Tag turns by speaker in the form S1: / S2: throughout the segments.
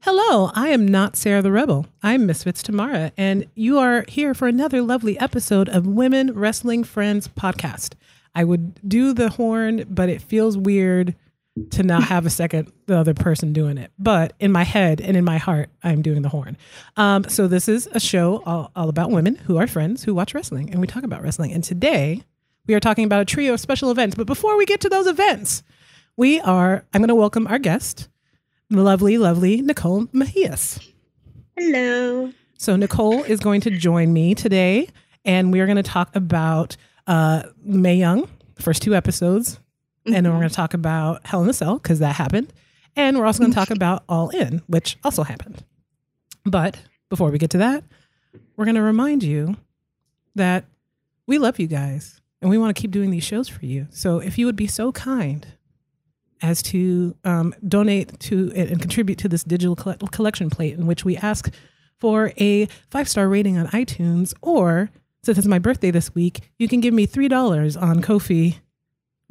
S1: Hello, I am not Sarah the Rebel. I'm Misfits Tamara, and you are here for another lovely episode of Women Wrestling Friends podcast. I would do the horn, but it feels weird to not have a second the other person doing it. But in my head and in my heart, I'm doing the horn. Um, so this is a show all, all about women who are friends who watch wrestling, and we talk about wrestling. And today we are talking about a trio of special events. But before we get to those events, we are. I'm going to welcome our guest the lovely, lovely Nicole Mejias.
S2: Hello.
S1: So, Nicole is going to join me today, and we are going to talk about uh, Mae Young, first two episodes. Mm-hmm. And then we're going to talk about Hell in a Cell, because that happened. And we're also going to talk about All In, which also happened. But before we get to that, we're going to remind you that we love you guys and we want to keep doing these shows for you. So if you would be so kind as to um, donate to and contribute to this digital collection plate in which we ask for a five star rating on iTunes, or since it's my birthday this week, you can give me three dollars on Ko-fi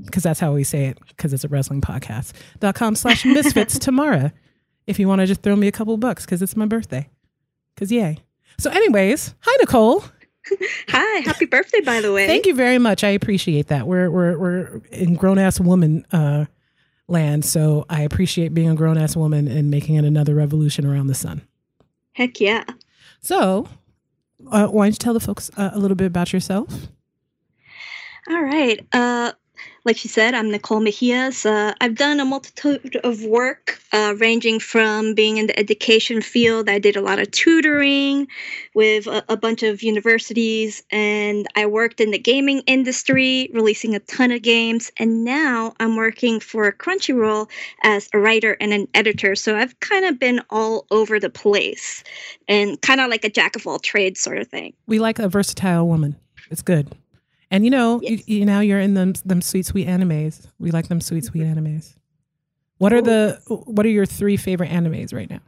S1: because that's how we say it because it's a wrestling podcast dot com slash misfits Tamara if you want to just throw me a couple bucks because it's my birthday because yay. So anyways hi nicole.
S2: Hi happy birthday by the way.
S1: Thank you very much i appreciate that. We're we're, we're in grown-ass woman uh land. So I appreciate being a grown ass woman and making it another revolution around the sun.
S2: Heck yeah.
S1: So, uh, why don't you tell the folks uh, a little bit about yourself?
S2: All right. Uh, like she said, I'm Nicole Mejias. Uh, I've done a multitude of work, uh, ranging from being in the education field. I did a lot of tutoring with a, a, bunch of universities, and I worked in the gaming industry, releasing a ton of games. And now I'm working for Crunchyroll as a writer and an editor. So I've kind of been all over the place and kind of like a jack of all trades sort of thing.
S1: We like a versatile woman. It's good. And you know, yes. you, you, now you're in them them sweet sweet animes. We like them sweet sweet animes. What are the what are your three favorite animes right now?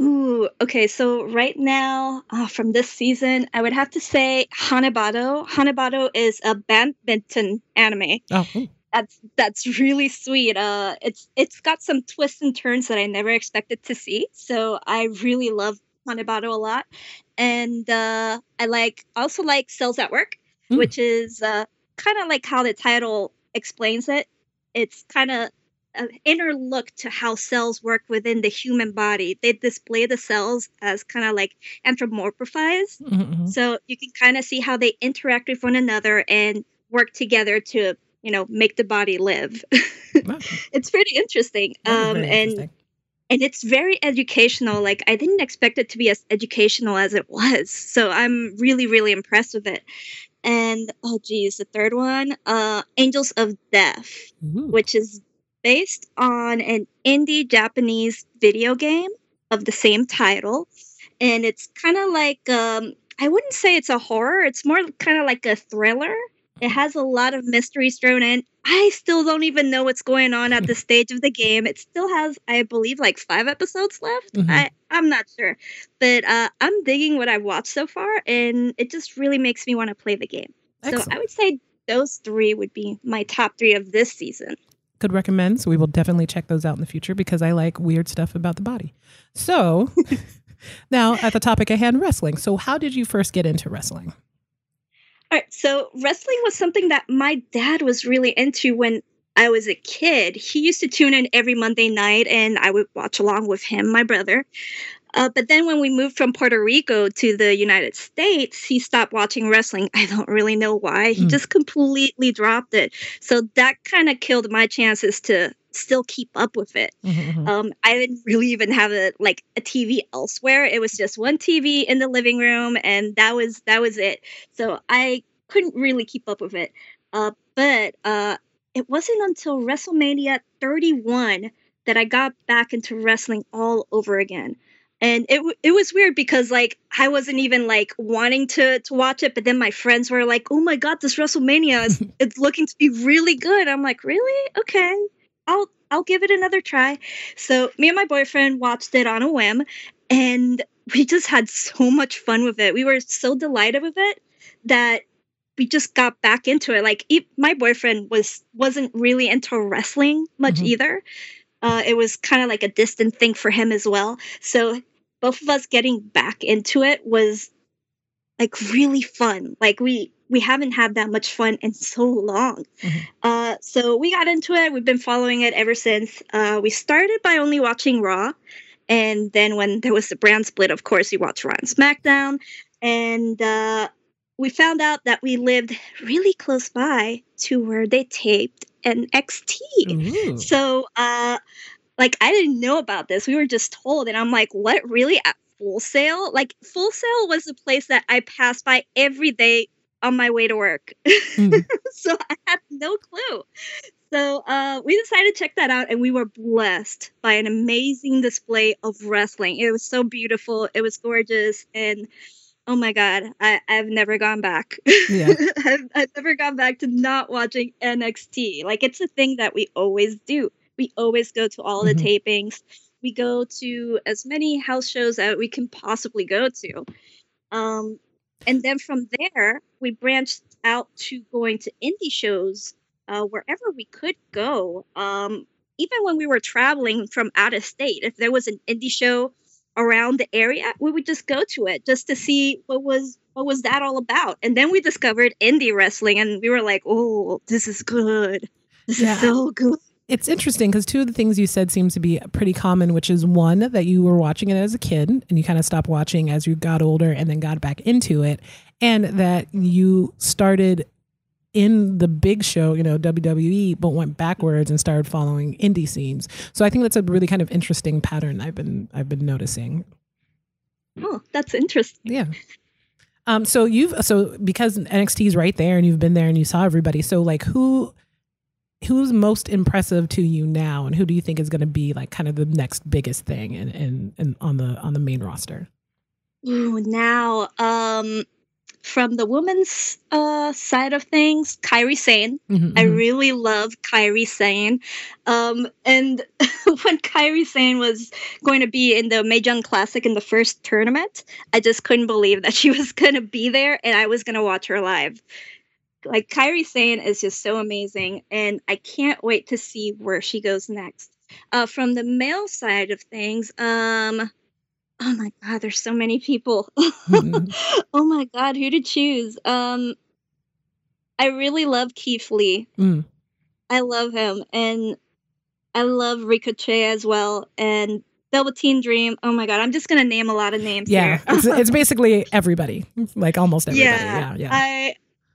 S2: Ooh, okay. So right now, uh, from this season, I would have to say Hanebado. Hanebado is a badminton anime. Oh. That's that's really sweet. Uh, it's it's got some twists and turns that I never expected to see. So I really love Hanebado a lot, and uh, I like also like Cells at Work mm. which is uh, kind of like how the title explains it. It's kind of an inner look to how cells work within the human body. They display the cells as kind of like anthropomorphized. Mm-hmm. So you can kind of see how they interact with one another and work together to, you know, make the body live. Wow. it's pretty interesting. Um, and interesting. and it's very educational. Like I didn't expect it to be as educational as it was. So I'm really, really impressed with it and oh geez, the third one, uh, Angels of Death, Ooh. which is based on an indie Japanese video game of the same title, and it's kind of like um, I wouldn't say it's a horror; it's more kind of like a thriller. It has a lot of mysteries thrown in. I still don't even know what's going on at the stage of the game. It still has, I believe, like five episodes left. Mm-hmm. I, I'm not sure. But uh, I'm digging what I've watched so far, and it just really makes me want to play the game. Excellent. So I would say those three would be my top three of this season.
S1: Could recommend. So we will definitely check those out in the future because I like weird stuff about the body. So now at the topic I hand, wrestling. So how did you first get into wrestling?
S2: All right. So wrestling was something that my dad was really into when I was a kid. He used to tune in every Monday night and I would watch along with him, my brother. Uh, but then when we moved from Puerto Rico to the United States, he stopped watching wrestling. I don't really know why. He mm. just completely dropped it. So that kind of killed my chances to still keep up with it. Mm-hmm, mm-hmm. Um, I didn't really even have a like a TV elsewhere. It was just one TV in the living room, and that was that was it. So I couldn't really keep up with it. Uh, but uh, it wasn't until WrestleMania 31 that I got back into wrestling all over again. And it it was weird because like I wasn't even like wanting to to watch it, but then my friends were like, "Oh my god, this WrestleMania is it's looking to be really good." I'm like, "Really? Okay." I'll I'll give it another try. So me and my boyfriend watched it on a whim, and we just had so much fun with it. We were so delighted with it that we just got back into it. Like he, my boyfriend was wasn't really into wrestling much mm-hmm. either, Uh, it was kind of like a distant thing for him as well. So both of us getting back into it was like really fun. Like we we haven't had that much fun in so long. Mm-hmm. Uh, so we got into it. We've been following it ever since. Uh, we started by only watching Raw, and then when there was the brand split, of course, we watched Raw and SmackDown. And uh, we found out that we lived really close by to where they taped NXT. Ooh. So, uh, like, I didn't know about this. We were just told, and I'm like, what? Really? At Full Sail? Like, Full Sail was a place that I passed by every day on my way to work. Mm. so I had no clue. So uh, we decided to check that out, and we were blessed by an amazing display of wrestling. It was so beautiful. It was gorgeous, and oh my god, I, I've never gone back. Yeah. I've, I've never gone back to not watching NXT. Like it's a thing that we always do. We always go to all mm-hmm. the tapings. We go to as many house shows that we can possibly go to. Um, and then from there, we branched out to going to indie shows uh, wherever we could go. Um, even when we were traveling from out of state, if there was an indie show around the area, we would just go to it just to see what was what was that all about. And then we discovered indie wrestling, and we were like, "Oh, this is good. This yeah. is so good."
S1: It's interesting because two of the things you said seems to be pretty common, which is one that you were watching it as a kid and you kind of stopped watching as you got older and then got back into it, and that you started in the big show, you know, WWE, but went backwards and started following indie scenes. So I think that's a really kind of interesting pattern I've been I've been noticing.
S2: Oh, that's interesting.
S1: Yeah. Um, so you've so because NXT is right there and you've been there and you saw everybody. So like who who's most impressive to you now and who do you think is going to be like kind of the next biggest thing in, in, in on the on the main roster?
S2: Ooh, now um from the women's uh, side of things, Kairi Sane. Mm-hmm, I mm-hmm. really love Kairi Sane. Um, and when Kairi Sane was going to be in the Mae Young Classic in the first tournament, I just couldn't believe that she was going to be there and I was going to watch her live. Like Kairi Sane is just so amazing, and I can't wait to see where she goes next. Uh, from the male side of things, um, oh my god there's so many people. Mm-hmm. oh my god who to choose? Um i really love keith lee. Mm. i love him and i love ricochet as well and Velveteen Dream. Oh my god i'm just gonna name a lot of names
S1: yeah it's, it's, basically everybody like almost everybody.
S2: Yeah, yeah yeah. I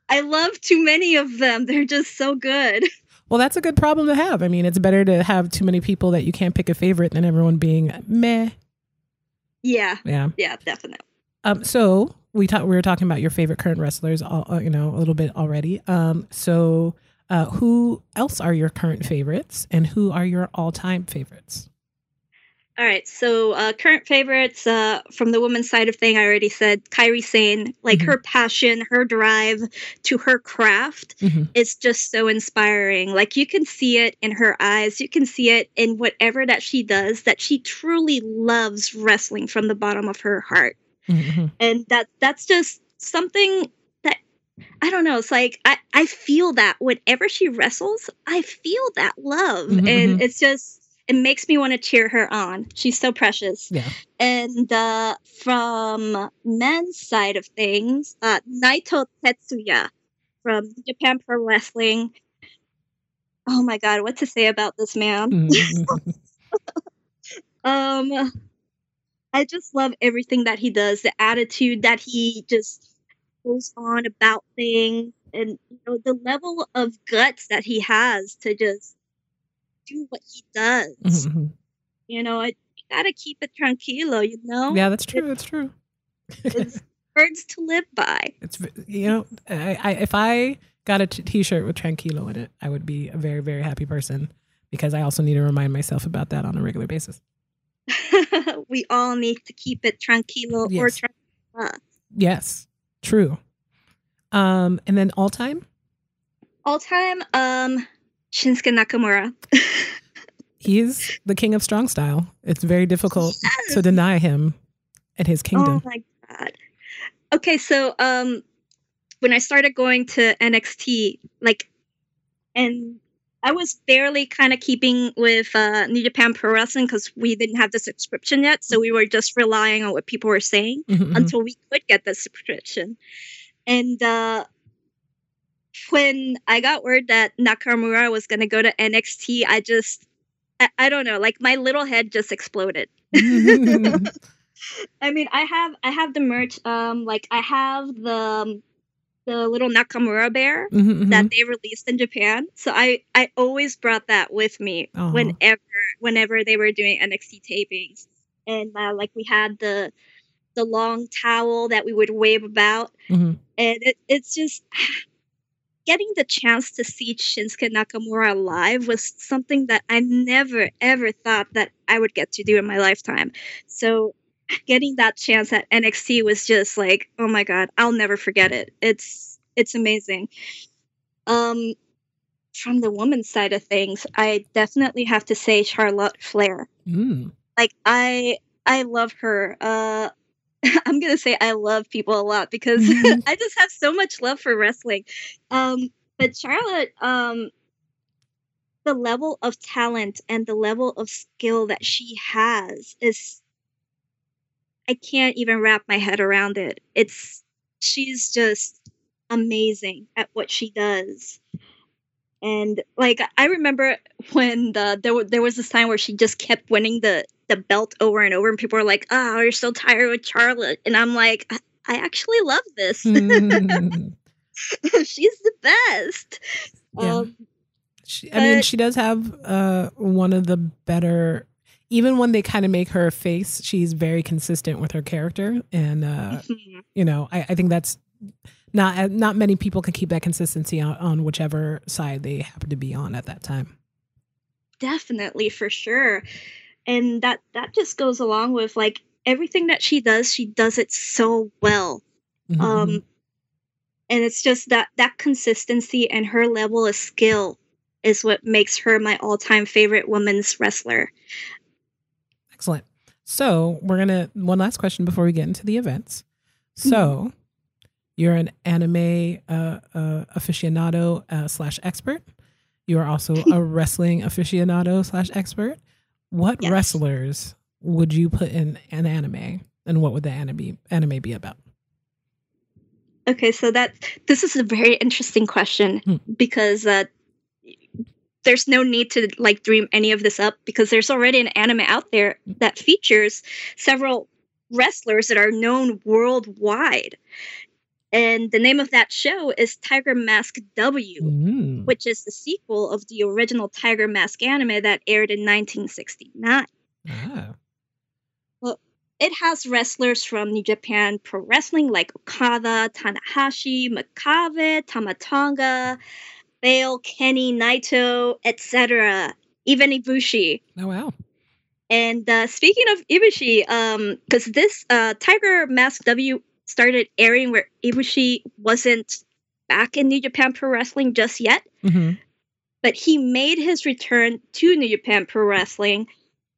S2: i love too many of them they're just so good
S1: well, that's a good problem to have. I mean, it's better to have too many people that you can't pick a favorite than everyone being meh.
S2: Yeah.
S1: Yeah.
S2: Yeah, definitely.
S1: Um, so we talked. We were talking about your favorite current wrestlers, all, uh, you know, a little bit already. Um, so uh, who else are your current favorites, and who are your all-time favorites?
S2: All right, so uh, current favorites uh, from the woman's side of thing, I already said Kairi Sane. Like mm-hmm. her passion, her drive to her craft mm-hmm. is just so inspiring. Like you can see it in her eyes, you can see it in whatever that she does. That she truly loves wrestling from the bottom of her heart, mm-hmm. and that that's just something that I don't know. It's like I I feel that whenever she wrestles, I feel that love, mm-hmm, and mm-hmm. it's just it makes me want to cheer her on. She's so precious.
S1: Yeah.
S2: And uh, from men's side of things, uh, Naito Tetsuya from Japan Pro Wrestling. Oh my God, what to say about this man? Mm-hmm. um, I just love everything that he does. The attitude that he just goes on about things, and you know the level of guts that he has to just do what he does. Mm-hmm. You know, I gotta keep it tranquilo. You know.
S1: Yeah, that's true. That's true.
S2: it's words to live by.
S1: It's you know, I, I if I got a t- t-shirt with tranquilo in it, I would be a very very happy person because I also need to remind myself about that on a regular basis.
S2: we all need to keep it tranquilo yes. or tranquila.
S1: Yes, true. Um, and then all time.
S2: All time. Um, Shinsuke Nakamura.
S1: He's the king of strong style. It's very difficult yes. to deny him and his kingdom.
S2: Oh my god. Okay, so um when I started going to NXT, like and I was barely kind of keeping with uh, New Japan Pro Wrestling because we didn't have the subscription yet, so we were just relying on what people were saying mm-hmm. mm-hmm. until we could get the subscription. And uh, when I got word that Nakamura was going to go to NXT, I just, I, I, don't know, like my little head just exploded. I mean, I have I have the merch. Um, like I have the um, the little Nakamura bear mm-hmm, mm-hmm. that they released in Japan. So I I always brought that with me uh-huh. whenever whenever they were doing NXT tapings, and uh, like we had the the long towel that we would wave about, mm-hmm. and it, it's just getting the chance to see Shinsuke Nakamura live was something that I never ever thought that I would get to do in my lifetime. So getting that chance at NXT was just like, oh my god, I'll never forget it. It's it's amazing. Um from the woman's side of things, I definitely have to say Charlotte Flair. Mm. Like I I love her. Uh I'm gonna say I love people a lot because mm-hmm. I just have so much love for wrestling. Um, but Charlotte, um, the level of talent and the level of skill that she has is I can't even wrap my head around it. It's she's just amazing at what she does. And like I remember when the there there was this time where she just kept winning the the belt over and over, and people are like, "Oh, you're so tired with Charlotte," and I'm like, "I, I actually love this. Mm. She's the best."
S1: Yeah. Um, she, I mean, she does have uh, one of the better even when they kind of make her face, she's very consistent with her character, and uh, mm-hmm. you know, I, I, think that's not uh, not many people can keep that consistency on, on whichever side they happen to be on at that time.
S2: Definitely, for sure, and that that just goes along with like everything that she does. She does it so well. Mm-hmm. Um, and it's just that that consistency and her level of skill is what makes her my all-time favorite women's wrestler.
S1: Excellent. So we're gonna one last question before we get into the events. So mm-hmm. you're an anime uh, uh, aficionado uh, slash expert. You are also a wrestling aficionado slash expert. What yes. wrestlers would you put in an anime, and what would the anime anime be about?
S2: Okay, so that this is a very interesting question hmm. because uh, there's no need to like dream any of this up because there's already an anime out there that features several wrestlers that are known worldwide. And the name of that show is Tiger Mask W, mm. which is the sequel of the original Tiger Mask anime that aired in 1969. Ah. Well, it has wrestlers from New Japan Pro Wrestling like Okada, Tanahashi, Makabe, Tama Tonga, Bale, Kenny, Naito, etc. Even Ibushi.
S1: Oh wow!
S2: And uh, speaking of Ibushi, um, because this uh, Tiger Mask W started airing where Ibushi wasn't back in New Japan Pro Wrestling just yet, mm-hmm. but he made his return to New Japan Pro Wrestling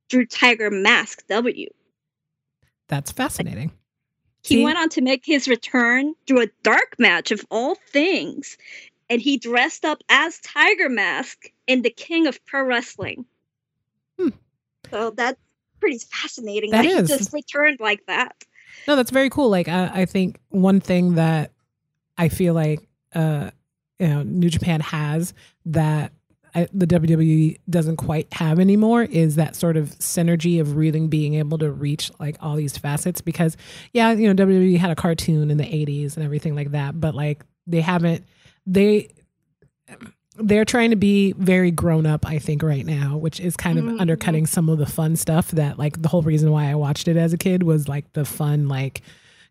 S2: through Tiger Mask W.
S1: That's fascinating.
S2: He See? went on to make his return through a dark match of all things and he dressed up as Tiger Mask in the King of Pro Wrestling. Hmm. So that's pretty fascinating. That, that is. he just returned like that.
S1: No, that's very cool. Like I, I think one thing that I feel like uh, you know New Japan has that I, the WWE doesn't quite have anymore is that sort of synergy of really being able to reach like all these facets because yeah you know WWE had a cartoon in the 80s and everything like that but like they haven't they they're trying to be very grown up i think right now which is kind of mm-hmm. undercutting some of the fun stuff that like the whole reason why i watched it as a kid was like the fun like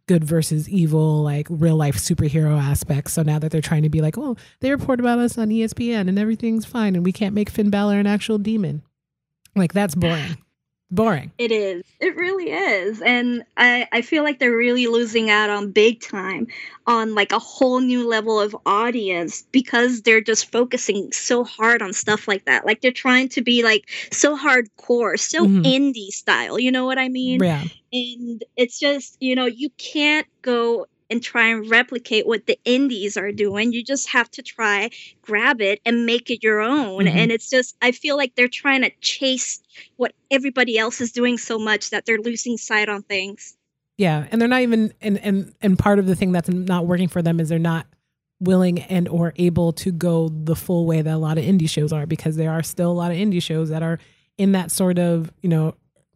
S1: good versus evil like real life superhero aspects. So now that they're trying to be like oh they report about us on espn and everything's fine and we can't make finn Balor an actual demon. Like that's boring boring.
S2: It is. It really is. And I, I feel like they're really losing out on big time on like a whole new level of audience because they're just focusing so hard on stuff like that. Like they're trying to be like so hardcore, so mm-hmm. indie style. You know what I mean?
S1: Yeah.
S2: And it's just, you know, you can't go and try and replicate what the indies are doing. You just have to try, grab it, and make it your own. Mm-hmm. And it's just, I feel like they're trying to chase what everybody else is doing so much that they're losing sight on things.
S1: Yeah, and they're not even, and and and part of the thing that's not working for them is they're not willing and or able to go the full way that a lot of indie shows are because there are still a lot of indie shows that are in that sort of you know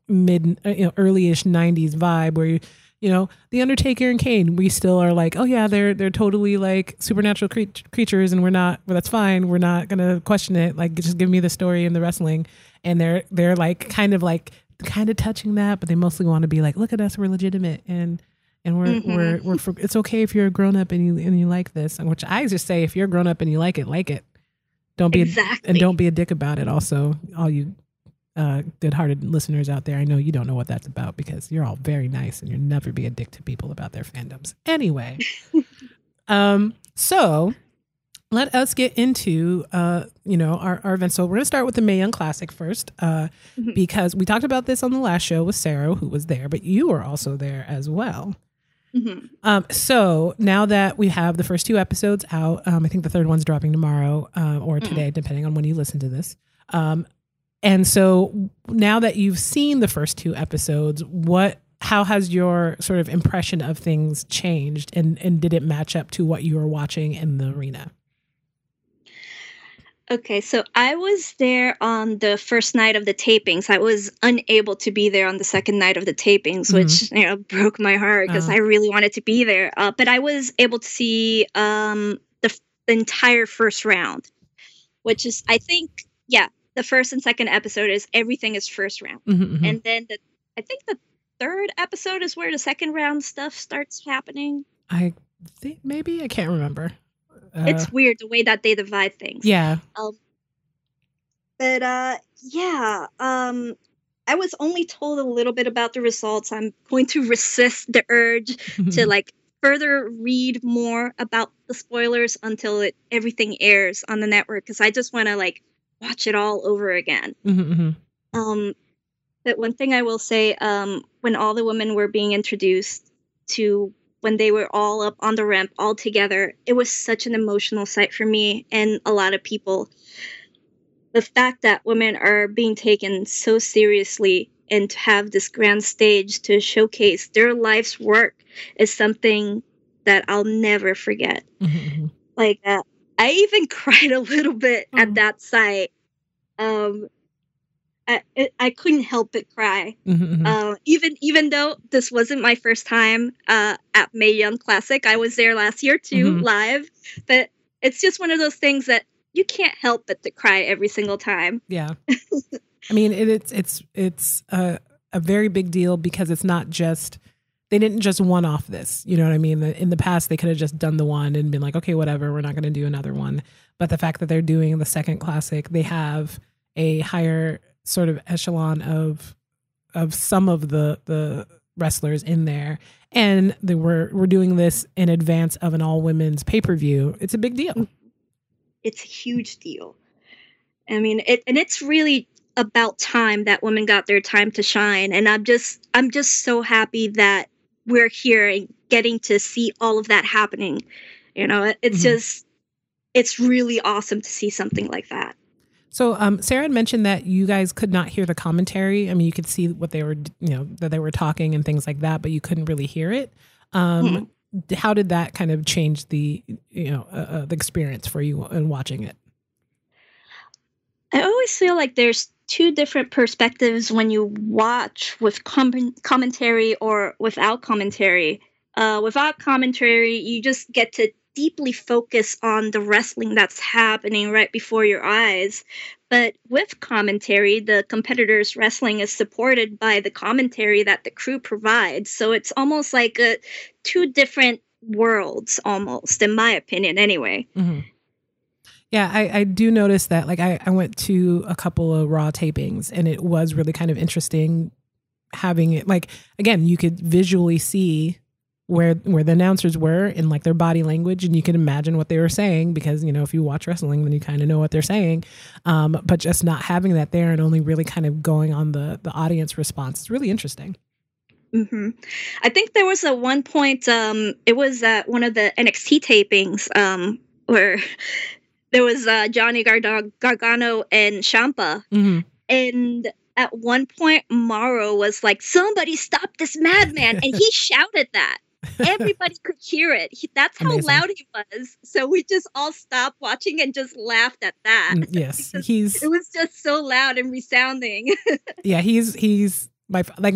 S1: mid you know early-ish 90s vibe where you you know the undertaker and kane we still are like oh yeah they're they're totally like supernatural cre- creatures and we're not well, that's fine we're not gonna question it like just give me the story and the wrestling and they're they're like kind of like kind of touching that but they mostly want to be like look at us we're legitimate and and we're mm-hmm. we're we're for, it's okay if you're a grown up and you and you like this and which i just say if you're a grown up and you like it like it don't be exactly. a, and don't be a dick about it also all you uh, good-hearted listeners out there, I know you don't know what that's about because you're all very nice and you'll never be a dick to people about their fandoms. Anyway, um, so let us get into uh, you know our, our event. So we're gonna start with the Mae Young Classic first, uh, mm-hmm. because we talked about this on the last show with Sarah, who was there, but you were also there as well. Mm-hmm. Um, so now that we have the first two episodes out, um, I think the third one's dropping tomorrow uh, or mm-hmm. today, mm-hmm. depending on when you listen to this. Um, and so now that you've seen the first two episodes, what how has your sort of impression of things changed and and did it match up to what you were watching in the arena?
S2: Okay, so I was there on the first night of the tapings. I was unable to be there on the second night of the tapings, mm-hmm. which you know broke my heart because uh-huh. I really wanted to be there. Uh, but I was able to see um, the, the entire first round, which is I think yeah the first and second episode is everything is first round, mm-hmm, mm-hmm. and then the I think the third episode is where the second round stuff starts happening.
S1: I think maybe I can't remember.
S2: Uh, it's weird the way that they divide things.
S1: Yeah.
S2: Um, but uh, yeah. Um, I was only told a little bit about the results. I'm going to resist the urge to like further read more about the spoilers until it everything airs on the network because I just want to like watch it all over again. Mm-hmm, mm-hmm. Um, but one thing I will say, um, when all the women were being introduced to when they were all up on the ramp all together, it was such an emotional sight for me and a lot of people. The fact that women are being taken so seriously and to have this grand stage to showcase their life's work is something that I'll never forget. Mm-hmm. mm-hmm. Like, uh, I even cried a little bit mm. at that sight. Um, I, I couldn't help but cry. Mm-hmm, mm-hmm. Uh, even even though this wasn't my first time uh, at Mae Young Classic, I was there last year too, mm-hmm. live. But it's just one of those things that you can't help but to cry every single time.
S1: Yeah, I mean it, it's it's it's a, a very big deal because it's not just they didn't just one off this. You know what I mean? In the past, they could have just done the one and been like, okay, whatever, we're not going to do another one. But the fact that they're doing the second classic, they have a higher sort of echelon of of some of the the wrestlers in there, and they were we're doing this in advance of an all women's pay per view. It's a big deal.
S2: It's a huge deal. I mean, it and it's really about time that women got their time to shine and i'm just i'm just so happy that we're here and getting to see all of that happening. You know, it's mm-hmm. just it's really awesome to see something like that.
S1: So, um, Sarah had mentioned that you guys could not hear the commentary. I mean, you could see what they were, you know, that they were talking and things like that, but you couldn't really hear it. Um, mm-hmm. How did that kind of change the, you know, uh, uh, the experience for you in watching it?
S2: I always feel like there's two different perspectives when you watch with com- commentary or without commentary. Uh, without commentary, you just get to deeply focus on the wrestling that's happening right before your eyes. But with commentary, the competitor's wrestling is supported by the commentary that the crew provides. So it's almost like a, two different worlds, almost, in my opinion, anyway. Mm-hmm.
S1: Yeah, I, I do notice that. Like, I, I went to a couple of Raw tapings and it was really kind of interesting having it. Like, again, you could visually see where where the announcers were in like their body language and you can imagine what they were saying because you know if you watch wrestling then you kind of know what they're saying um, but just not having that there and only really kind of going on the the audience response is really interesting
S2: Mm-hmm. I think there was a one point. Um, it was at one of the NXT tapings um, where there was uh, Johnny Gargano and Ciampa, mm-hmm. and at one point Mauro was like, "Somebody stop this madman!" and he shouted that. Everybody could hear it. He, that's how Amazing. loud he was. So we just all stopped watching and just laughed at that.
S1: Mm, yes, he's.
S2: It was just so loud and resounding.
S1: yeah, he's he's my like.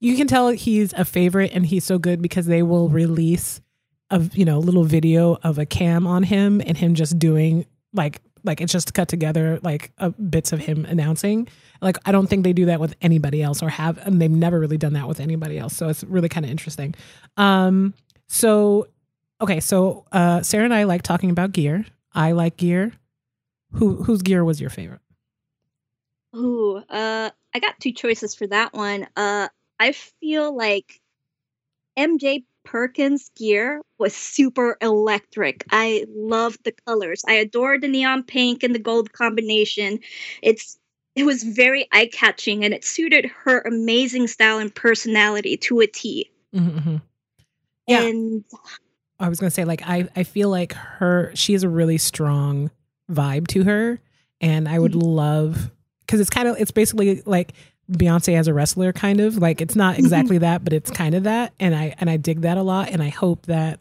S1: You can tell he's a favorite, and he's so good because they will release a you know little video of a cam on him and him just doing like like it's just cut together like uh, bits of him announcing. Like i don't think they do that with anybody else or have and they've never really done that with anybody else so it's really kind of interesting. Um so okay so uh sarah and i like talking about gear. I like gear. Who whose gear was your favorite?
S2: Ooh, uh i got two choices for that one. Uh i feel like mj Jenkins gear was super electric. I love the colors. I adore the neon pink and the gold combination. It's it was very eye catching and it suited her amazing style and personality to a T. Mm-hmm.
S1: Yeah. And I was gonna say, like, I I feel like her she has a really strong vibe to her, and I would mm-hmm. love because it's kind of it's basically like Beyonce as a wrestler kind of. Like it's not exactly mm-hmm. that but it's kind of that. And I and I dig that a lot. And I hope that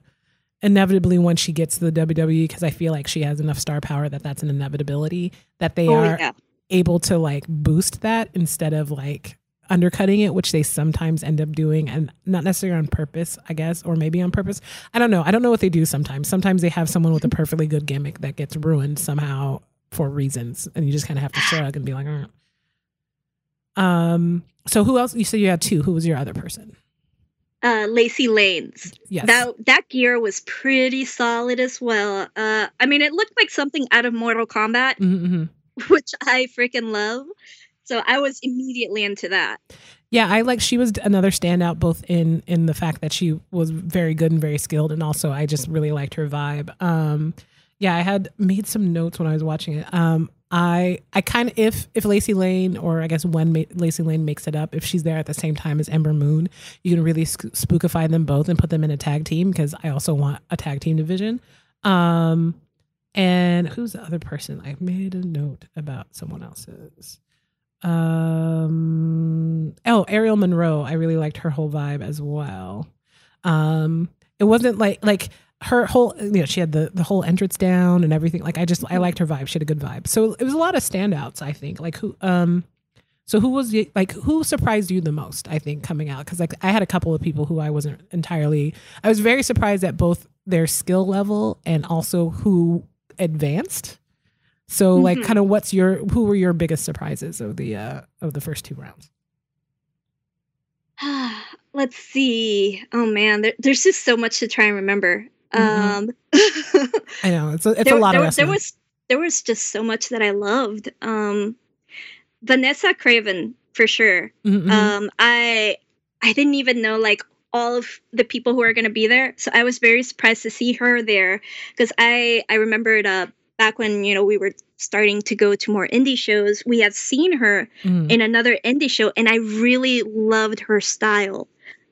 S1: inevitably when she gets to the WWE because I feel like she has enough star power that that's an inevitability that they oh, are yeah. able to like boost that instead of like undercutting it which they sometimes end up doing and not necessarily on purpose I guess or maybe on purpose. I don't know. I don't know what they do sometimes. Sometimes they have someone with a perfectly good gimmick that gets ruined somehow for reasons and you just kind of have to shrug and be like oh um, so who else? You said you had two. Who was your other person?
S2: Uh, Lacey Lanes. Yes. That that gear was pretty solid as well. Uh, I mean, it looked like something out of Mortal Kombat, mm-hmm. mm-hmm. which I freaking love. So I was immediately into that.
S1: Yeah, I like she was another standout both in in the fact that she was very good and very skilled and also I just really liked her vibe. Um yeah, I had made some notes when I was watching it. Um I I kind of if if Lacey Lane or I guess when Ma- Lacey Lane makes it up, if she's there at the same time as Ember Moon, you can really sp- spookify them both and put them in a tag team because I also want a tag team division. Um, and who's the other person? I made a note about someone else's. Um, oh, Aerial Monroe. I really liked her whole vibe as well. Um, it wasn't like like her whole you know she had the the whole entrance down and everything. Like i just i liked her vibe. She had a good vibe. So it was a lot of standouts i think. Like who um so who was like who surprised you the most i think coming out? Because like i had a couple of people who i wasn't entirely i was very surprised at both their skill level and also who advanced. So mm-hmm. like kind of what's your who were your biggest surprises of the uh of the first two rounds?
S2: Let's see. Oh man. There, there's just so much to try and remember Mm-hmm.
S1: Um, I know it's a, it's there, a lot
S2: there,
S1: of
S2: there was there was just so much that I loved. Um, Vanessa Craven for sure. Mm-hmm. Um, I I didn't even know like all of the people who are going to be there, so I was very surprised to see her there because I I remembered uh, back when you know we were starting to go to more indie shows, we had seen her mm. in another indie show, and I really loved her style.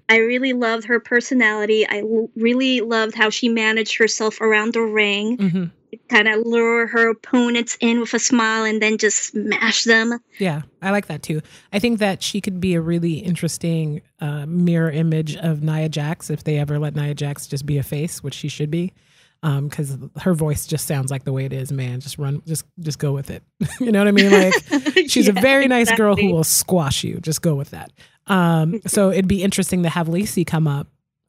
S2: I really loved her personality. I l- really loved how she managed herself around the ring. Mm-hmm. Kind of lure her opponents in with a smile and then just smash them.
S1: Yeah, I like that too. I think that she could be a really interesting uh, mirror image of Nia Jax if they ever let Nia Jax just be a face, which she should be because um, her voice just sounds like the way it is man just run just just go with it you know what i mean like she's yeah, a very nice exactly. girl who will squash you just go with that um, so it'd be interesting to have Lacey come up.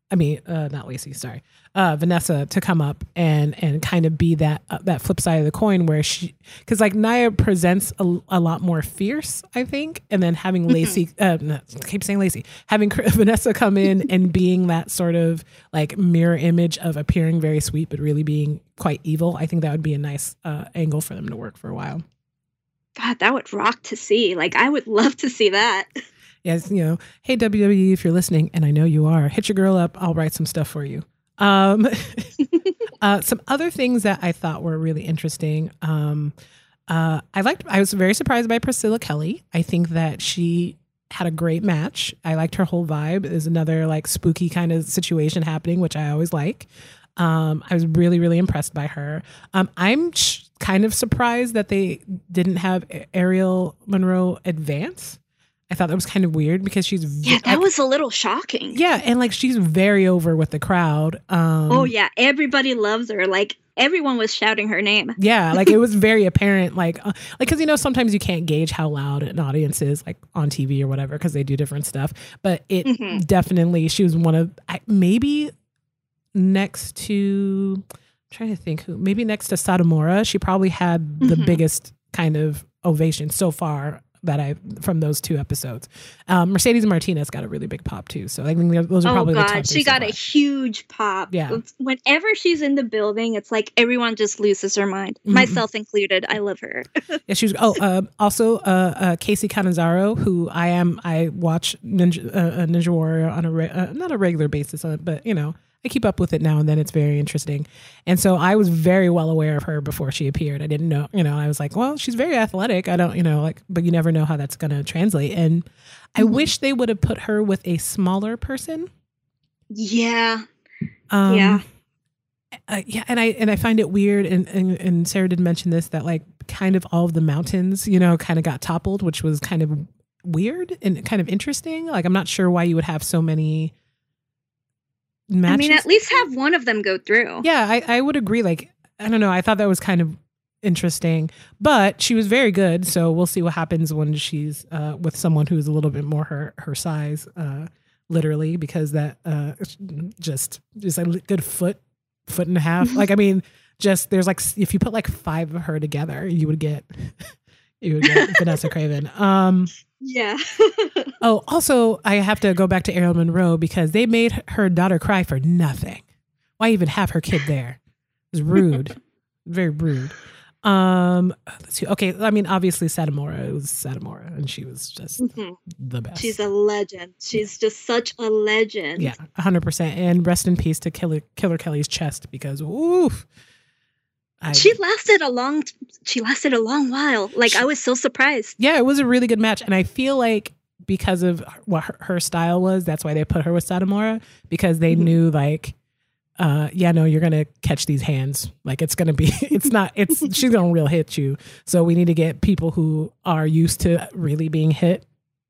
S1: I mean, uh, not Lacey, sorry, uh, Vanessa to come up and and kind of be that uh, that flip side of the coin where she because like Nia presents a, a, lot more fierce, I think, and then having mm-hmm. Lacey, uh, no, keep saying Lacey, having Vanessa come in and being that sort of like mirror image of appearing very sweet but really being quite evil. I think that would be a nice uh, angle for them to work for a while.
S2: God, that would rock to see. Like, I would love to see that.
S1: Yes, you know, hey WWE, if you're listening, and I know you are, hit your girl up. I'll write some stuff for you. Um, uh, some other things that I thought were really interesting. Um, uh, I liked. I was very surprised by Priscilla Kelly. I think that she had a great match. I liked her whole vibe. There's another like spooky kind of situation happening, which I always like. Um, I was really, really impressed by her. Um, I'm kind of surprised that they didn't have Aerial Monroe advance. I thought that was kind of weird because she's
S2: yeah, that was a little shocking.
S1: Yeah, and like she's very over with the crowd. Um,
S2: oh yeah, everybody loves her. Like everyone was shouting her name.
S1: Yeah, like it was very apparent. Like, uh, like because you know sometimes you can't gauge how loud an audience is, like on TV or whatever, because they do different stuff. But it mm-hmm. definitely she was one of maybe next to I'm trying to think who maybe next to Satomura. She probably had the mm-hmm. biggest kind of ovation so far that I from those two episodes. Um, Mercedes Martinez got a really big pop too, so I think those are oh, probably. Oh God,
S2: she got a huge pop.
S1: Yeah.
S2: Whenever she's in the building, it's like everyone just loses their mind, mm-hmm. myself included. I love her.
S1: yeah, she was. Oh, uh, also uh, uh, Kacy Catanzaro, who I am. I watch Ninja, uh, Ninja Warrior on a re- uh, not a regular basis, uh, but you know I keep up with it now and then. It's very interesting. And so I was very well aware of her before she appeared. I didn't know, you know, I was like, well, she's very athletic. I don't, you know, like, but you never know how that's going to translate. And I mm-hmm. wish they would have put her with a smaller person.
S2: Yeah. Um, yeah.
S1: Uh, yeah, and I and I find it weird, and, and and Sarah did mention this that like kind of all of the mountains, you know, kind of got toppled, which was kind of weird and kind of interesting. Like I'm not sure why you would have so many
S2: matches. I mean, at least have one of them go through.
S1: Yeah, I, I would agree. Like, I don't know. I thought that was kind of interesting, but she was very good. So we'll see what happens when she's uh, with someone who's a little bit more her her size, uh, literally, because that uh, just just a good foot foot and a half. like, I mean, just there's like if you put like five of her together, you would get you would get Vanessa Craven. Um,
S2: yeah.
S1: oh, also, I have to go back to Aerial Monroe because they made her daughter cry for nothing. Why even have her kid there? It's rude. Very rude. Um, let's see. Okay, I mean, obviously Satomura. It was Satomura, and she was just mm-hmm. the best.
S2: She's a legend. She's just such a legend.
S1: Yeah, hundred percent. And rest in peace to Killer Killer Kelly's chest because oof,
S2: I, she lasted a long she lasted a long while. Like she, i was so surprised.
S1: Yeah it was a really good match. And i feel like because of what her, her style was that's why they put her with satomura because they mm-hmm. knew like uh yeah no you're gonna catch these hands. Like it's gonna be it's not it's she's gonna real hit you. So we need to get people who are used to really being hit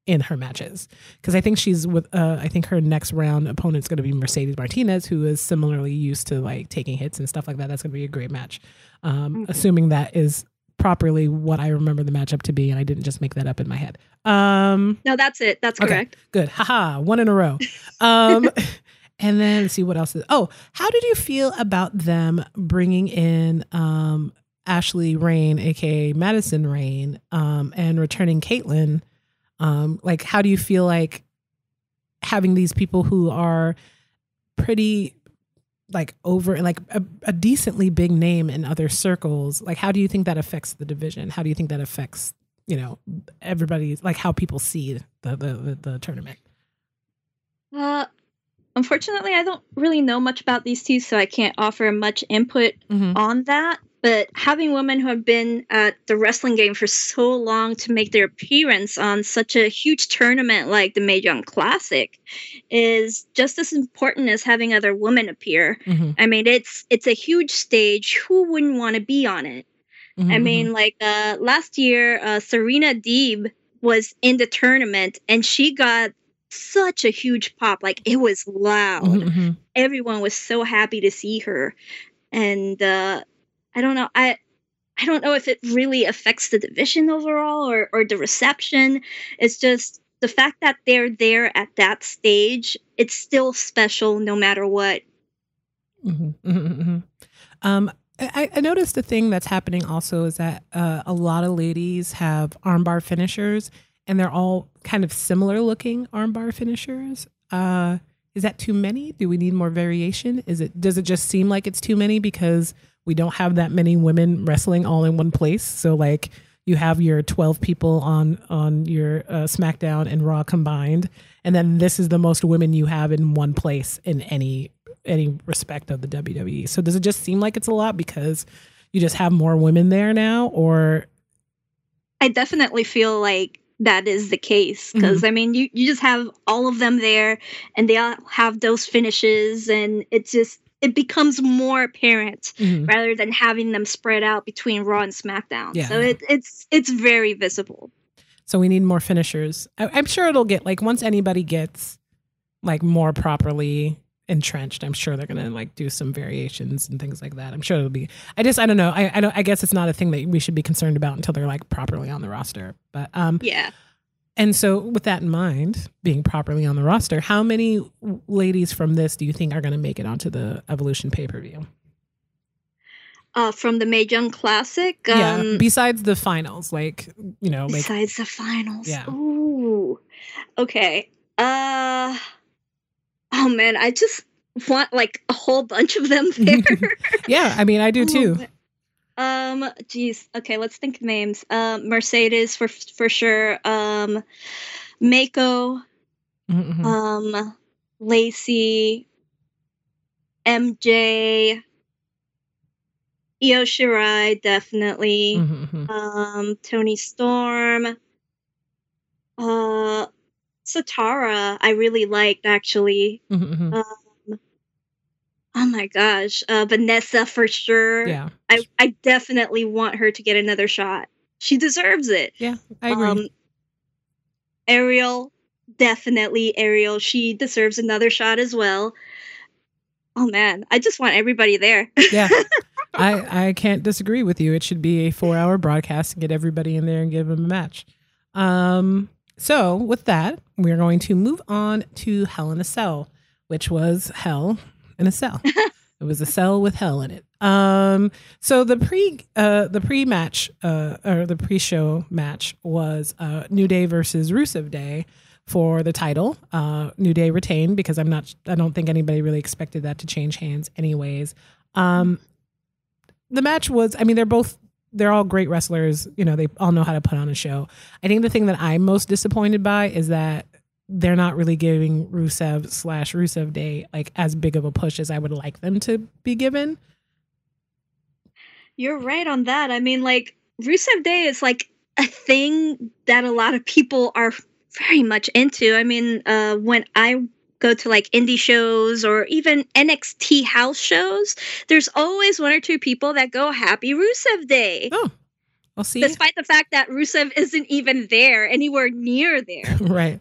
S1: in her matches because I think she's with uh, I think her next round opponent's going to be Mercedes Martinez who is similarly used to like taking hits and stuff like that. That's going to be a great match. Um, mm-hmm. Assuming that is properly what I remember the matchup to be, and I didn't just make that up in my head. Um,
S2: no, that's it. That's okay, correct.
S1: Good. Haha, one in a row. Um, and then let's see what else is. Oh, how did you feel about them bringing in um, Ashley Rayne, aka Madison Rayne, um, and returning Kaitlyn? Um, like, how do you feel like having these people who are pretty like over like a, a, decently big name in other circles like how do you think that affects the division? How do you think that affects you know everybody like how people see the the, the, tournament?
S2: Uh unfortunately i don't really know much about these two so i can't offer much input mm-hmm. on that but having women who have been at the wrestling game for so long to make their appearance on such a huge tournament like the Mae Young Classic is just as important as having other women appear. Mm-hmm. I mean, it's it's a huge stage. Who wouldn't want to be on it? Mm-hmm. I mean, like uh, last year, uh, Serena Deeb was in the tournament and she got such a huge pop. Like it was loud. Mm-hmm. Everyone was so happy to see her. And uh, I don't know. I I don't know if it really affects the division overall or or the reception. It's just the fact that they're there at that stage. It's still special no matter what.
S1: Mm-hmm, mm-hmm, mm-hmm. Um, I, I, noticed the thing that's happening also is that uh, a lot of ladies have armbar finishers, and they're all kind of similar looking armbar finishers. Uh, is that too many? Do we need more variation? Is it does it just seem like it's too many because we don't have that many women wrestling all in one place. So like you have your 12 people on on your uh, SmackDown and Raw combined, and then this is the most women you have in one place in any any respect of the WWE. So does it just seem like it's a lot because you just have more women there now, or?
S2: I definitely feel like that is the case because mm-hmm. I mean you you just have all of them there and they all have those finishes and it's just it becomes more apparent mm-hmm. rather than having them spread out between Raw and SmackDown. Yeah. So it, it's it's very visible.
S1: So we need more finishers. I, I'm sure it'll get like once anybody gets like more properly entrenched. I'm sure they're gonna like do some variations and things like that. I'm sure it'll be. I just I don't know. I I don't. I guess it's not a thing that we should be concerned about until they're like properly on the roster. But um
S2: yeah.
S1: And so, with that in mind, being properly on the roster, how many ladies from this do you think are going to make it onto the Evolution pay per view?
S2: Uh, from the Mae Young Classic.
S1: yeah. Um, besides the finals, like you know,
S2: like, besides the finals. Yeah. Ooh. Okay. Uh. Oh man, I just want like a whole bunch of them there.
S1: yeah, I mean, I do too.
S2: Um, geez. Okay, let's think of names. Um, Mercedes for for sure. Um, Meiko. Mm-hmm. Um, Lacey. MJ. Io Shirai, definitely. Mm-hmm. Um, Toni Storm. Uh, Zatara, I really liked actually. Mm-hmm. Um, Oh my gosh, uh, Vanessa for sure.
S1: Yeah,
S2: I I definitely want her to get another shot. She deserves it.
S1: Yeah, I agree. Um,
S2: Aerial, definitely Aerial. She deserves another shot as well. Oh man, I just want everybody there.
S1: yeah, I I can't disagree with you. It should be a four hour broadcast and get everybody in there and give them a match. Um, so with that, we're going to move on to Hell in a Cell, which was hell in a cell. it was a cell with hell in it. Um, so the pre uh, the pre match uh, or the pre show match was uh, New Day versus Rusev Day for the title. Uh, New Day retained because I'm not. I don't think anybody really expected that to change hands, anyways. Um, the match was. I mean, they're both. They're all great wrestlers. You know, they all know how to put on a show. I think the thing that I'm most disappointed by is that they're not really giving Rusev slash Rusev Day like as big of a push as I would like them to be given.
S2: You're right on that. I mean, like Rusev Day is like a thing that a lot of people are very much into. I mean, uh, when I go to like indie shows or even NXT house shows, there's always one or two people that go Happy Rusev Day.
S1: Oh. I'll see.
S2: Despite the fact that Rusev isn't even there, anywhere near there.
S1: right.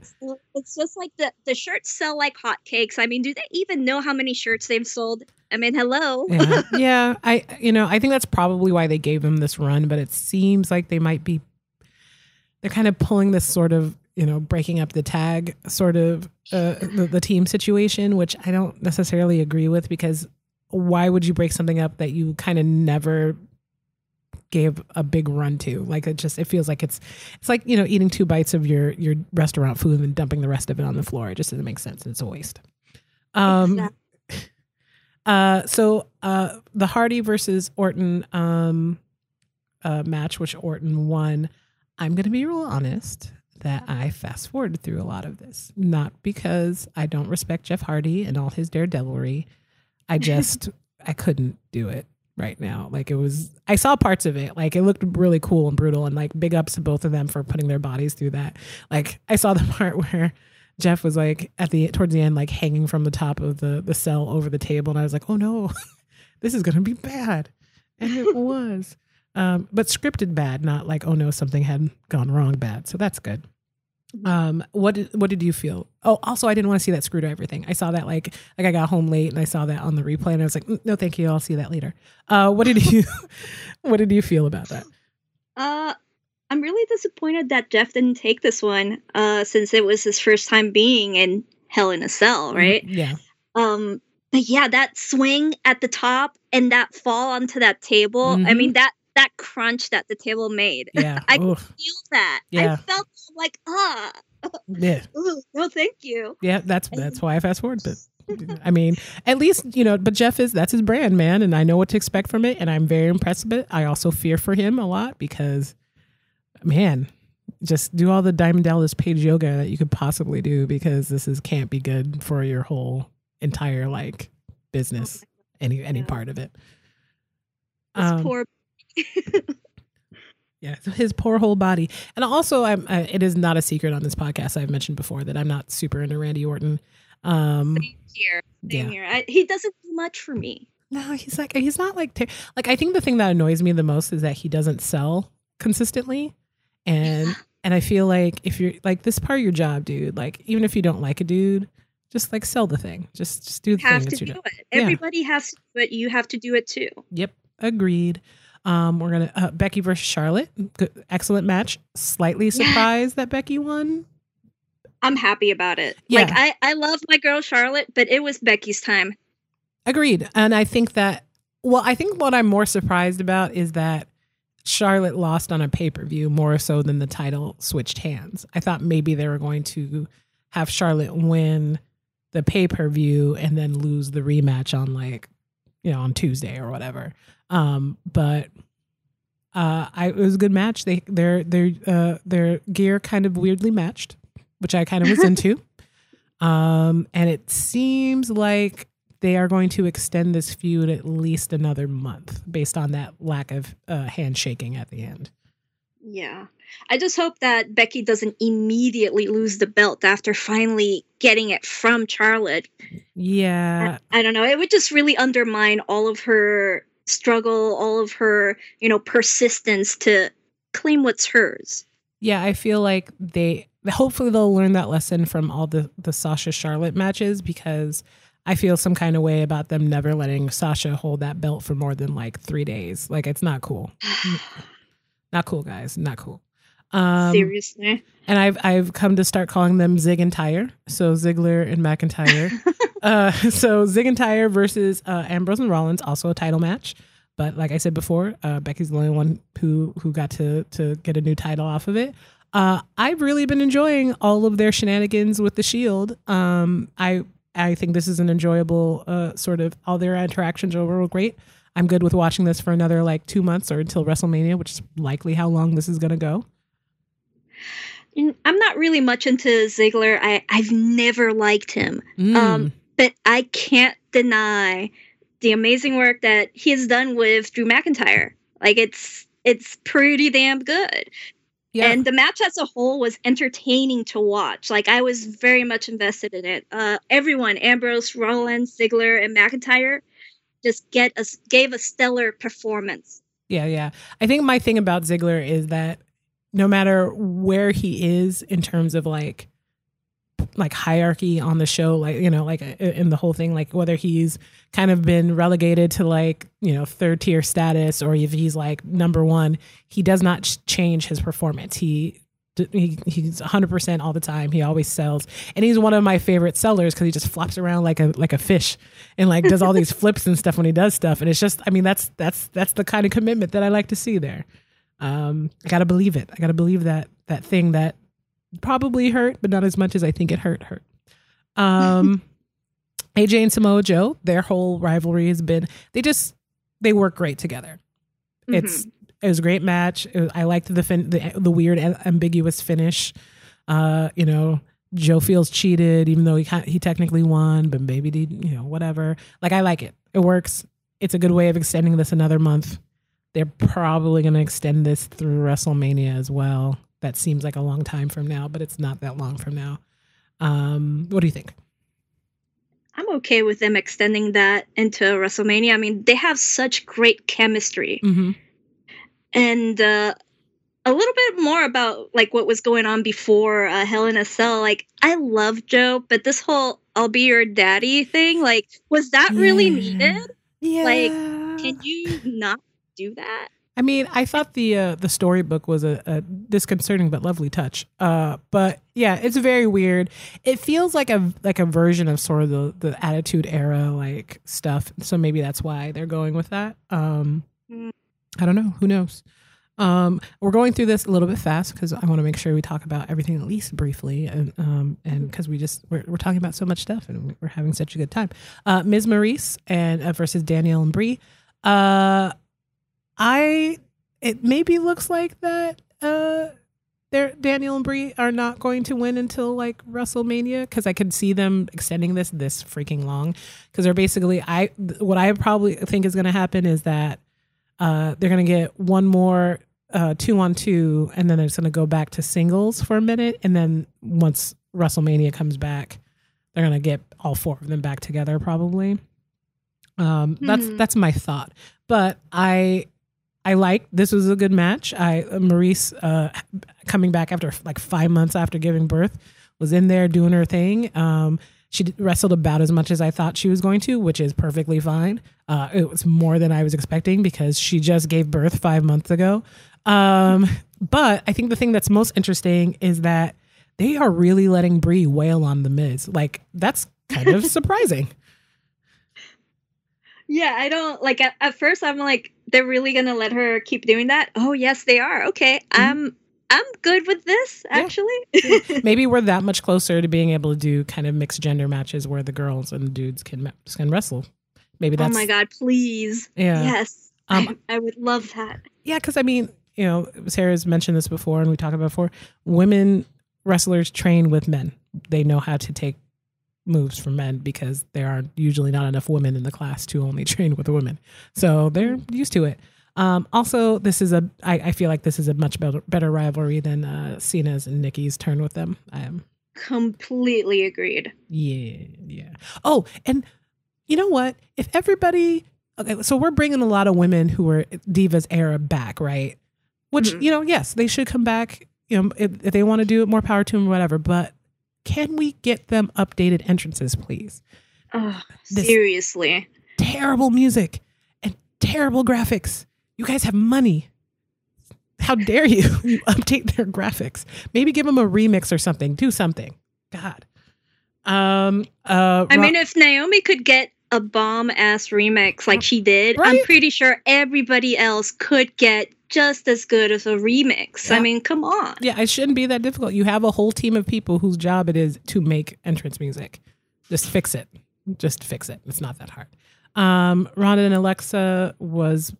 S2: It's just like the, the shirts sell like hotcakes. I mean, do they even know how many shirts they've sold? I mean, hello.
S1: yeah. yeah. I, you know, I think that's probably why they gave him this run, but it seems like they might be, they're kind of pulling this sort of, you know, breaking up the tag sort of uh, the, the team situation, which I don't necessarily agree with because why would you break something up that you kind of never gave a big run to. Like it just it feels like it's it's like you know eating two bites of your your restaurant food and then dumping the rest of it on the floor. It just doesn't make sense. It's a waste. Um. Uh. So uh, the Hardy versus Orton um, uh, match, which Orton won. I'm going to be real honest that I fast forwarded through a lot of this, not because I don't respect Jeff Hardy and all his daredevilry. I just I couldn't do it right now. Like it was, I saw parts of it. Like it looked really cool and brutal, and like big ups to both of them for putting their bodies through that. Like I saw the part where Jeff was like at the towards the end, like hanging from the top of the the cell over the table, and I was like, oh no, this is gonna be bad, and it was. Um, but scripted bad, not like oh no, something had gone wrong bad. So that's good. Um, what did what did you feel? Oh, also I didn't want to see that screwdriver thing. I saw that like like I got home late and I saw that on the replay and I was like, mm, no, thank you. I'll see that later. Uh, what did you what did you feel about that?
S2: Uh, I'm really disappointed that Jeff didn't take this one. Uh, since it was his first time being in Hell in a Cell, mm-hmm. right?
S1: Yeah.
S2: Um, but yeah, that swing at the top and that fall onto that table. Mm-hmm. I mean that that crunch that the table made.
S1: Yeah.
S2: I could feel that. Yeah. I felt like, ah.
S1: Yeah.
S2: Ooh, no, thank you.
S1: Yeah, that's that's why I fast forward. But I mean, at least you know. But Jeff is that's his brand, man, and I know what to expect from it, and I'm very impressed with it. I also fear for him a lot because, man, just do all the Diamond Dallas Page yoga that you could possibly do because this is can't be good for your whole entire like business, any any yeah. part of it.
S2: Um, poor
S1: Yeah, his poor whole body. And also, I'm. I, it is not a secret on this podcast. I've mentioned before that I'm not super into Randy Orton. Um,
S2: Same here. Same yeah. here. I, he doesn't do much for me.
S1: No, he's like he's not like ter- like I think the thing that annoys me the most is that he doesn't sell consistently, and yeah. and I feel like if you're like this part of your job, dude, like even if you don't like a dude, just like sell the thing. Just just do the
S2: you have
S1: thing.
S2: to do it. Everybody yeah. has to do it. You have to do it too.
S1: Yep, agreed. Um, we're gonna uh, Becky versus Charlotte. Good, excellent match. Slightly surprised yeah. that Becky won.
S2: I'm happy about it. Yeah. Like I, I love my girl Charlotte, but it was Becky's time.
S1: Agreed. And I think that well, I think what I'm more surprised about is that Charlotte lost on a pay per view more so than the title switched hands. I thought maybe they were going to have Charlotte win the pay per view and then lose the rematch on like, you know, on Tuesday or whatever. Um, but uh, I, it was a good match. They their their uh, their gear kind of weirdly matched, which I kind of was into. Um, and it seems like they are going to extend this feud at least another month based on that lack of uh, handshaking at the end.
S2: Yeah. I just hope that Becky doesn't immediately lose the belt after finally getting it from Charlotte.
S1: Yeah.
S2: I, I don't know. It would just really undermine all of her struggle, all of her, you know, persistence to claim what's hers.
S1: Yeah, I feel like they hopefully they'll learn that lesson from all the the Sasha Charlotte matches because I feel some kind of way about them never letting Sasha hold that belt for more than like 3 days. Like it's not cool. not cool, guys. Not cool.
S2: Um, Seriously.
S1: And I've I've come to start calling them Zig and Tyre. So Ziggler and McIntyre. uh, so Zig and Tyre versus uh, Ambrose and Rollins, also a title match. But like I said before, uh, Becky's the only one who who got to to get a new title off of it. Uh, I've really been enjoying all of their shenanigans with the Shield. Um, I I think this is an enjoyable uh, sort of all their interactions are real great. I'm good with watching this for another like two months or until WrestleMania, which is likely how long this is going to go.
S2: I'm not really much into Ziggler. I, I've never liked him. Mm. Um, but I can't deny the amazing work that he has done with Drew McIntyre. Like it's it's pretty damn good. Yeah. And the match as a whole was entertaining to watch. Like I was very much invested in it. Uh, everyone, Ambrose, Rollins, Ziggler, and McIntyre, just get a gave a stellar performance.
S1: Yeah, yeah. I think my thing about Ziggler is that no matter where he is in terms of like like hierarchy on the show like you know like uh, in the whole thing like whether he's kind of been relegated to like you know third tier status or if he's like number one he does not change his performance. He he, he's 100% all the time. He always sells. And he's one of my favorite sellers because he just flops around like a like a fish and like does all these flips and stuff when he does stuff. And it's just i mean that's that's that's the kind of commitment that i like to see there um, I gotta believe it. I gotta believe that that thing that probably hurt, but not as much as I think it hurt. Hurt. Um, AJ and Samoa Joe, their whole rivalry has been they just they work great together. Mm-hmm. It's it was a great match. Was, I liked the, fin- the the weird ambiguous finish. Uh, you know, Joe feels cheated even though he he technically won, but maybe he, you know whatever. Like I like it. It works. It's a good way of extending this another month. They're probably going to extend this through WrestleMania as well. That seems like a long time from now, but it's not that long from now. Um, what do you think?
S2: I'm okay with them extending that into WrestleMania. I mean, they have such great chemistry. Mm-hmm. And uh, a little bit more about like what was going on before uh, Hell in a Cell. Like, I love Joe, but this whole "I'll be your daddy" thing, like, was that yeah. really needed? Yeah. Like, can you not do that.
S1: I mean, I thought the uh, the storybook was a, a, disconcerting but lovely touch. Uh, but yeah, it's very weird. It feels like a like a version of sort of the the Attitude Era like stuff. So maybe that's why they're going with that. Um, mm. I don't know. Who knows? Um, we're going through this a little bit fast because I want to make sure we talk about everything at least briefly, and um, and because we just we're, we're talking about so much stuff and we're having such a good time. Uh, Miz Maryse and uh, versus Daniel and Brie. Uh, I it maybe looks like that uh they're Daniel and Brie are not going to win until like WrestleMania because I could see them extending this this freaking long because they're basically I what I probably think is going to happen is that uh they're going to get one more uh, two on two, and then it's going to go back to singles for a minute, and then once WrestleMania comes back, they're going to get all four of them back together probably. Um, mm-hmm. That's that's my thought, but I I like this was a good match. I Maryse uh, coming back after like five months after giving birth was in there doing her thing. Um, she wrestled about as much as I thought she was going to, which is perfectly fine. Uh, it was more than I was expecting because she just gave birth five months ago. Um, but I think the thing that's most interesting is that they are really letting Brie wail on the Miz. Like that's kind of surprising.
S2: Yeah, I don't like at, at, first I'm like they're really going to let her keep doing that. Oh, yes, they are. Okay. Mm-hmm. I'm I'm good with this actually.
S1: Yeah. Maybe we're that much closer to being able to do kind of mixed gender matches where the girls and the dudes can can wrestle. Maybe that's
S2: Oh my god, please. Yeah. Yes. Um, I, I would love that.
S1: Yeah, cuz I mean, you know, Sarah's mentioned this before and we talked about before. Women wrestlers train with men. They know how to take moves for men because there are usually not enough women in the class to only train with women. So they're used to it. Um, also, this is a. I, I feel like this is a much better better rivalry than uh, Cena's and Nikki's turn with them. I am
S2: completely agreed.
S1: Yeah, yeah. Oh, and you know what? If everybody, okay, so we're bringing a lot of women who were Divas era back, right? Which mm-hmm. you know, yes, they should come back. You know, if, if they want to do it, more power to them, whatever. But can we get them updated entrances, please?
S2: Oh, seriously.
S1: Terrible music and terrible graphics. You guys have money. How dare you, you update their graphics? Maybe give them a remix or something. Do something. God. Um. Uh.
S2: I mean, if Naomi could get a bomb ass remix like she did, right? I'm pretty sure everybody else could get just as good as a remix. Yeah. I mean, come on.
S1: Yeah, it shouldn't be that difficult. You have a whole team of people whose job it is to make entrance music. Just fix it. Just fix it. It's not that hard. Um, Ronda and Alexa was.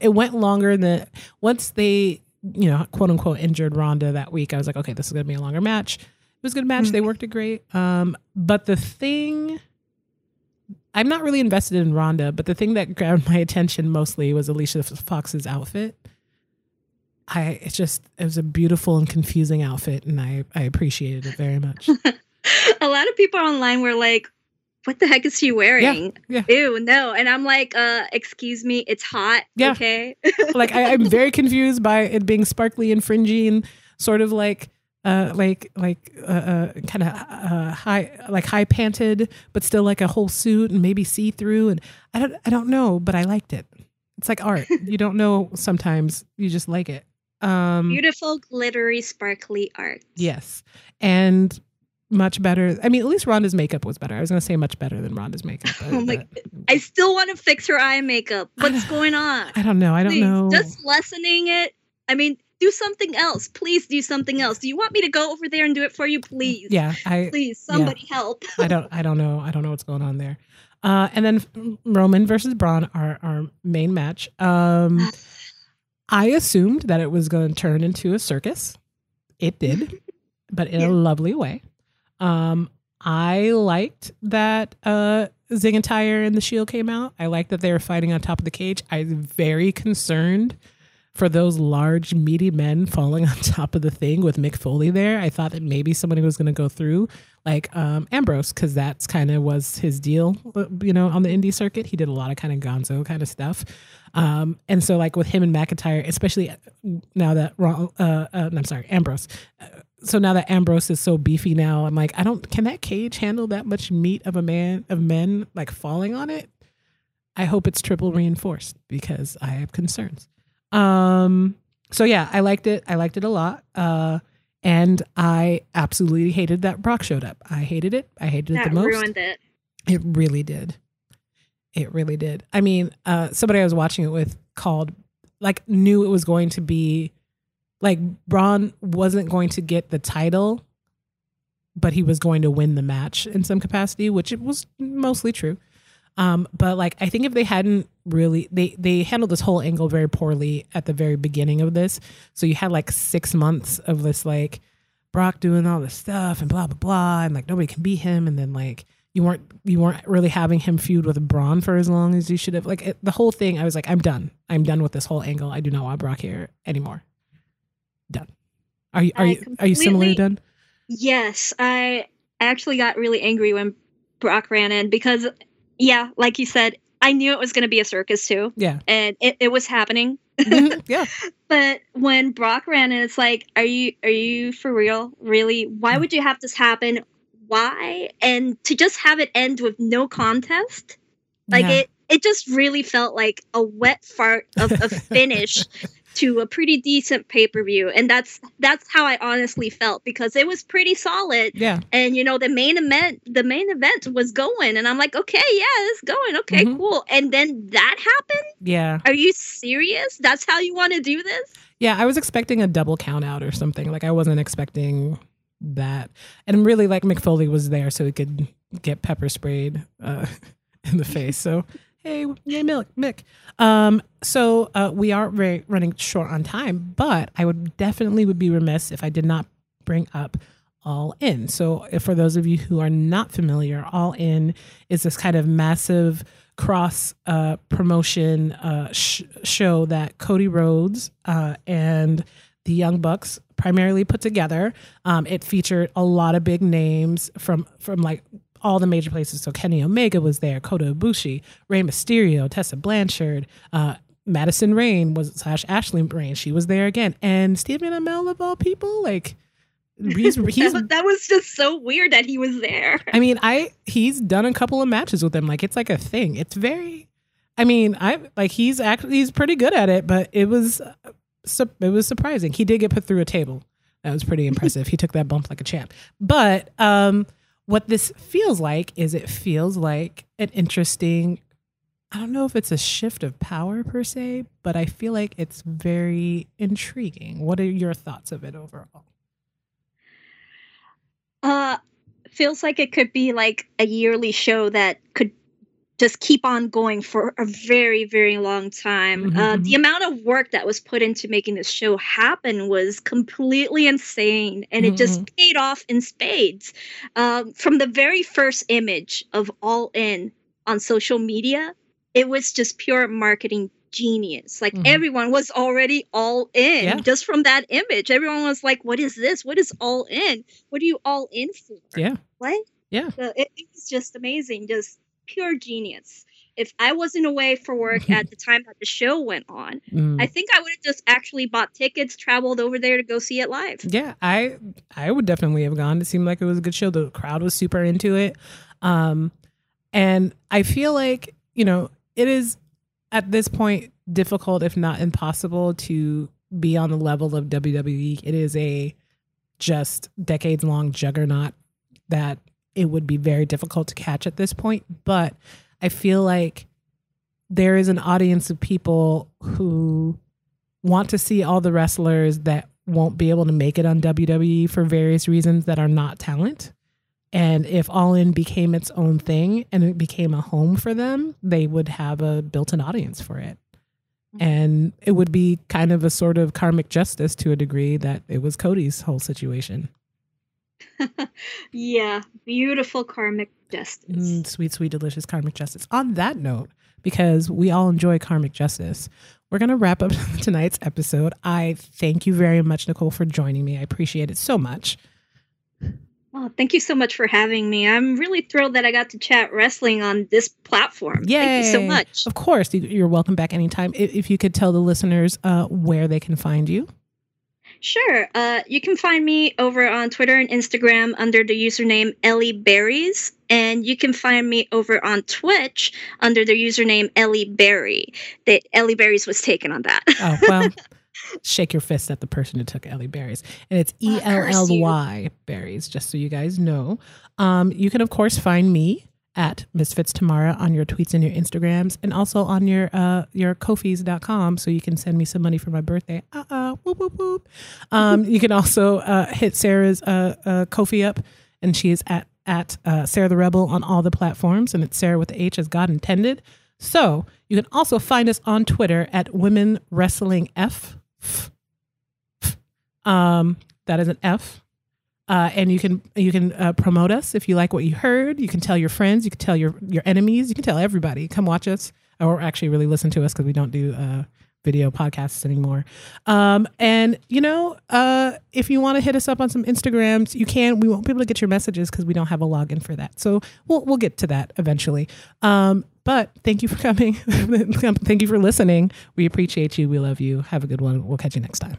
S1: It went longer than once they, you know, quote unquote injured Ronda that week. I was like, okay, this is gonna be a longer match. It was a good match. Mm-hmm. They worked it great. Um, but the thing I'm not really invested in Ronda, but the thing that grabbed my attention mostly was Alicia Fox's outfit. I it's just it was a beautiful and confusing outfit, and I I appreciated it very much.
S2: a lot of people online were like, "What the heck is she wearing? Yeah, yeah. Ew, no!" And I'm like, "Uh, excuse me, it's hot. Yeah. Okay."
S1: like I, I'm very confused by it being sparkly and fringy and sort of like uh, like like uh, uh, kind of uh, high like high panted, but still like a whole suit and maybe see through. And I don't I don't know, but I liked it. It's like art. you don't know sometimes. You just like it.
S2: Um, Beautiful, glittery, sparkly art.
S1: Yes, and much better. I mean, at least Ronda's makeup was better. I was going to say much better than Ronda's makeup. But, oh my!
S2: But, I still want to fix her eye makeup. What's going on?
S1: I don't know. I don't Please, know.
S2: Just lessening it. I mean, do something else. Please do something else. Do you want me to go over there and do it for you? Please.
S1: Yeah. I,
S2: Please, somebody yeah. help.
S1: I don't. I don't know. I don't know what's going on there. Uh, and then Roman versus Braun, our our main match. Um, I assumed that it was going to turn into a circus. It did, but in yeah. a lovely way. Um, I liked that uh, Ziggler and the Shield came out. I liked that they were fighting on top of the cage. I was very concerned for those large, meaty men falling on top of the thing with Mick Foley there. I thought that maybe somebody was going to go through like um, Ambrose because that's kind of was his deal, uh, you know, on the indie circuit. He did a lot of kind of gonzo kind of stuff. Um, and so like with him and McIntyre, especially now that, uh, uh, I'm sorry, Ambrose. Uh, so now that Ambrose is so beefy now, I'm like, I don't, can that cage handle that much meat of a man, of men like falling on it? I hope it's triple reinforced because I have concerns. Um, so yeah, I liked it. I liked it a lot. Uh, and I absolutely hated that Brock showed up. I hated it. I hated that it the most. Ruined it. It really did. It really did. I mean, uh, somebody I was watching it with called, like, knew it was going to be, like, Braun wasn't going to get the title, but he was going to win the match in some capacity, which it was mostly true. Um, but like I think if they hadn't really they they handled this whole angle very poorly at the very beginning of this. So you had like six months of this like Brock doing all this stuff and blah blah blah and like nobody can beat him and then like you weren't you weren't really having him feud with Braun for as long as you should have. Like it, the whole thing, I was like, I'm done. I'm done with this whole angle. I do not want Brock here anymore. Done. Are you are I you are you similarly done?
S2: Yes, I actually got really angry when Brock ran in because, yeah, like you said, I knew it was going to be a circus too.
S1: Yeah,
S2: and it, it was happening.
S1: Mm-hmm. Yeah,
S2: but when Brock ran in, it's like, are you are you for real? Really? Why mm. would you have this happen? Why? And to just have it end with no contest, like yeah. it it just really felt like a wet fart of a finish to a pretty decent pay-per-view and that's that's how i honestly felt because it was pretty solid.
S1: Yeah.
S2: And you know the main event the main event was going and i'm like okay yeah it's going. Okay mm-hmm. cool. And then that happened?
S1: Yeah.
S2: Are you serious? That's how you want to do this?
S1: Yeah i was expecting a double count out or something. Like i wasn't expecting that. And really like Mick Foley was there so he could get pepper sprayed uh, in the face so Hey, yay, Mick. Mick. Um, so uh, we are running short on time, but I would definitely would be remiss if I did not bring up All In. So for those of you who are not familiar, All In is this kind of massive cross uh, promotion uh, sh- show that Cody Rhodes uh, and the Young Bucks primarily put together. Um, it featured a lot of big names from from like all the major places. So Kenny Omega was there, Kota Ibushi, Rey Mysterio, Tessa Blanchard, uh, Madison Rayne was slash Ashley Rayne. She was there again, and Stephen Amell of all people, like
S2: he's, he's that, was just so weird that he was there.
S1: I mean, I he's done a couple of matches with them. Like it's like a thing. It's very. I mean, I like he's actually he's pretty good at it, but it was it was surprising. He did get put through a table. That was pretty impressive. he took that bump like a champ. But um what this feels like is it feels like an interesting I don't know if it's a shift of power per se, but I feel like it's very intriguing. What are your thoughts of it overall?
S2: Uh feels like it could be like a yearly show that could just keep on going for a very very long time mm-hmm. uh, the mm-hmm. amount of work that was put into making this show happen was completely insane and mm-hmm. it just mm-hmm. paid off in spades um, from the very first image of all in on social media it was just pure marketing genius like mm-hmm. everyone was already all in yeah. just from that image everyone was like what is this what is all in what are you all in for
S1: yeah
S2: what
S1: yeah
S2: so it, it was just amazing just pure genius. If I wasn't away for work at the time that the show went on, mm. I think I would have just actually bought tickets, traveled over there to go see it live.
S1: Yeah, I I would definitely have gone. It seemed like it was a good show. The crowd was super into it. Um and I feel like, you know, it is at this point difficult if not impossible to be on the level of WWE. It is a just decades long juggernaut that it would be very difficult to catch at this point. But I feel like there is an audience of people who want to see all the wrestlers that won't be able to make it on WWE for various reasons that are not talent. And if All In became its own thing and it became a home for them, they would have a built in audience for it. Mm-hmm. And it would be kind of a sort of karmic justice to a degree that it was Cody's whole situation.
S2: yeah, beautiful karmic justice.
S1: Mm, sweet, sweet, delicious karmic justice. On that note, because we all enjoy karmic justice, we're going to wrap up tonight's episode. I thank you very much, Nicole, for joining me. I appreciate it so much.
S2: Oh, thank you so much for having me. I'm really thrilled that I got to chat wrestling on this platform.
S1: Yay.
S2: Thank you so much.
S1: Of course. You're welcome back anytime. If you could tell the listeners uh, where they can find you.
S2: Sure. Uh, you can find me over on Twitter and Instagram under the username Elly Berries, and you can find me over on Twitch under the username Elly Berry. That Elly Berries was taken on that.
S1: oh well. Shake your fist at the person who took Elly Berries. And it's E L L Y berries, just so you guys know. Um, you can, of course, find me at Misfits Tamara on your tweets and your Instagrams and also on your uh your Ko-fis.com so you can send me some money for my birthday. Uh-uh, whoop, whoop, whoop. Um, you can also uh, hit Sarah's uh, uh, Ko-fi up and she is at at uh, Sarah the Rebel on all the platforms and it's Sarah with the H as God intended. So you can also find us on Twitter at Women Wrestling F. Um, that is an F Uh, and you can you can uh, promote us if you like what you heard. You can tell your friends. You can tell your your enemies. You can tell everybody. Come watch us, or actually really listen to us because we don't do uh, video podcasts anymore. Um, and you know, uh, if you want to hit us up on some Instagrams, you can. We won't be able to get your messages because we don't have a login for that. So we'll we'll get to that eventually. Um, but thank you for coming. thank you for listening. We appreciate you. We love you. Have a good one. We'll catch you next time.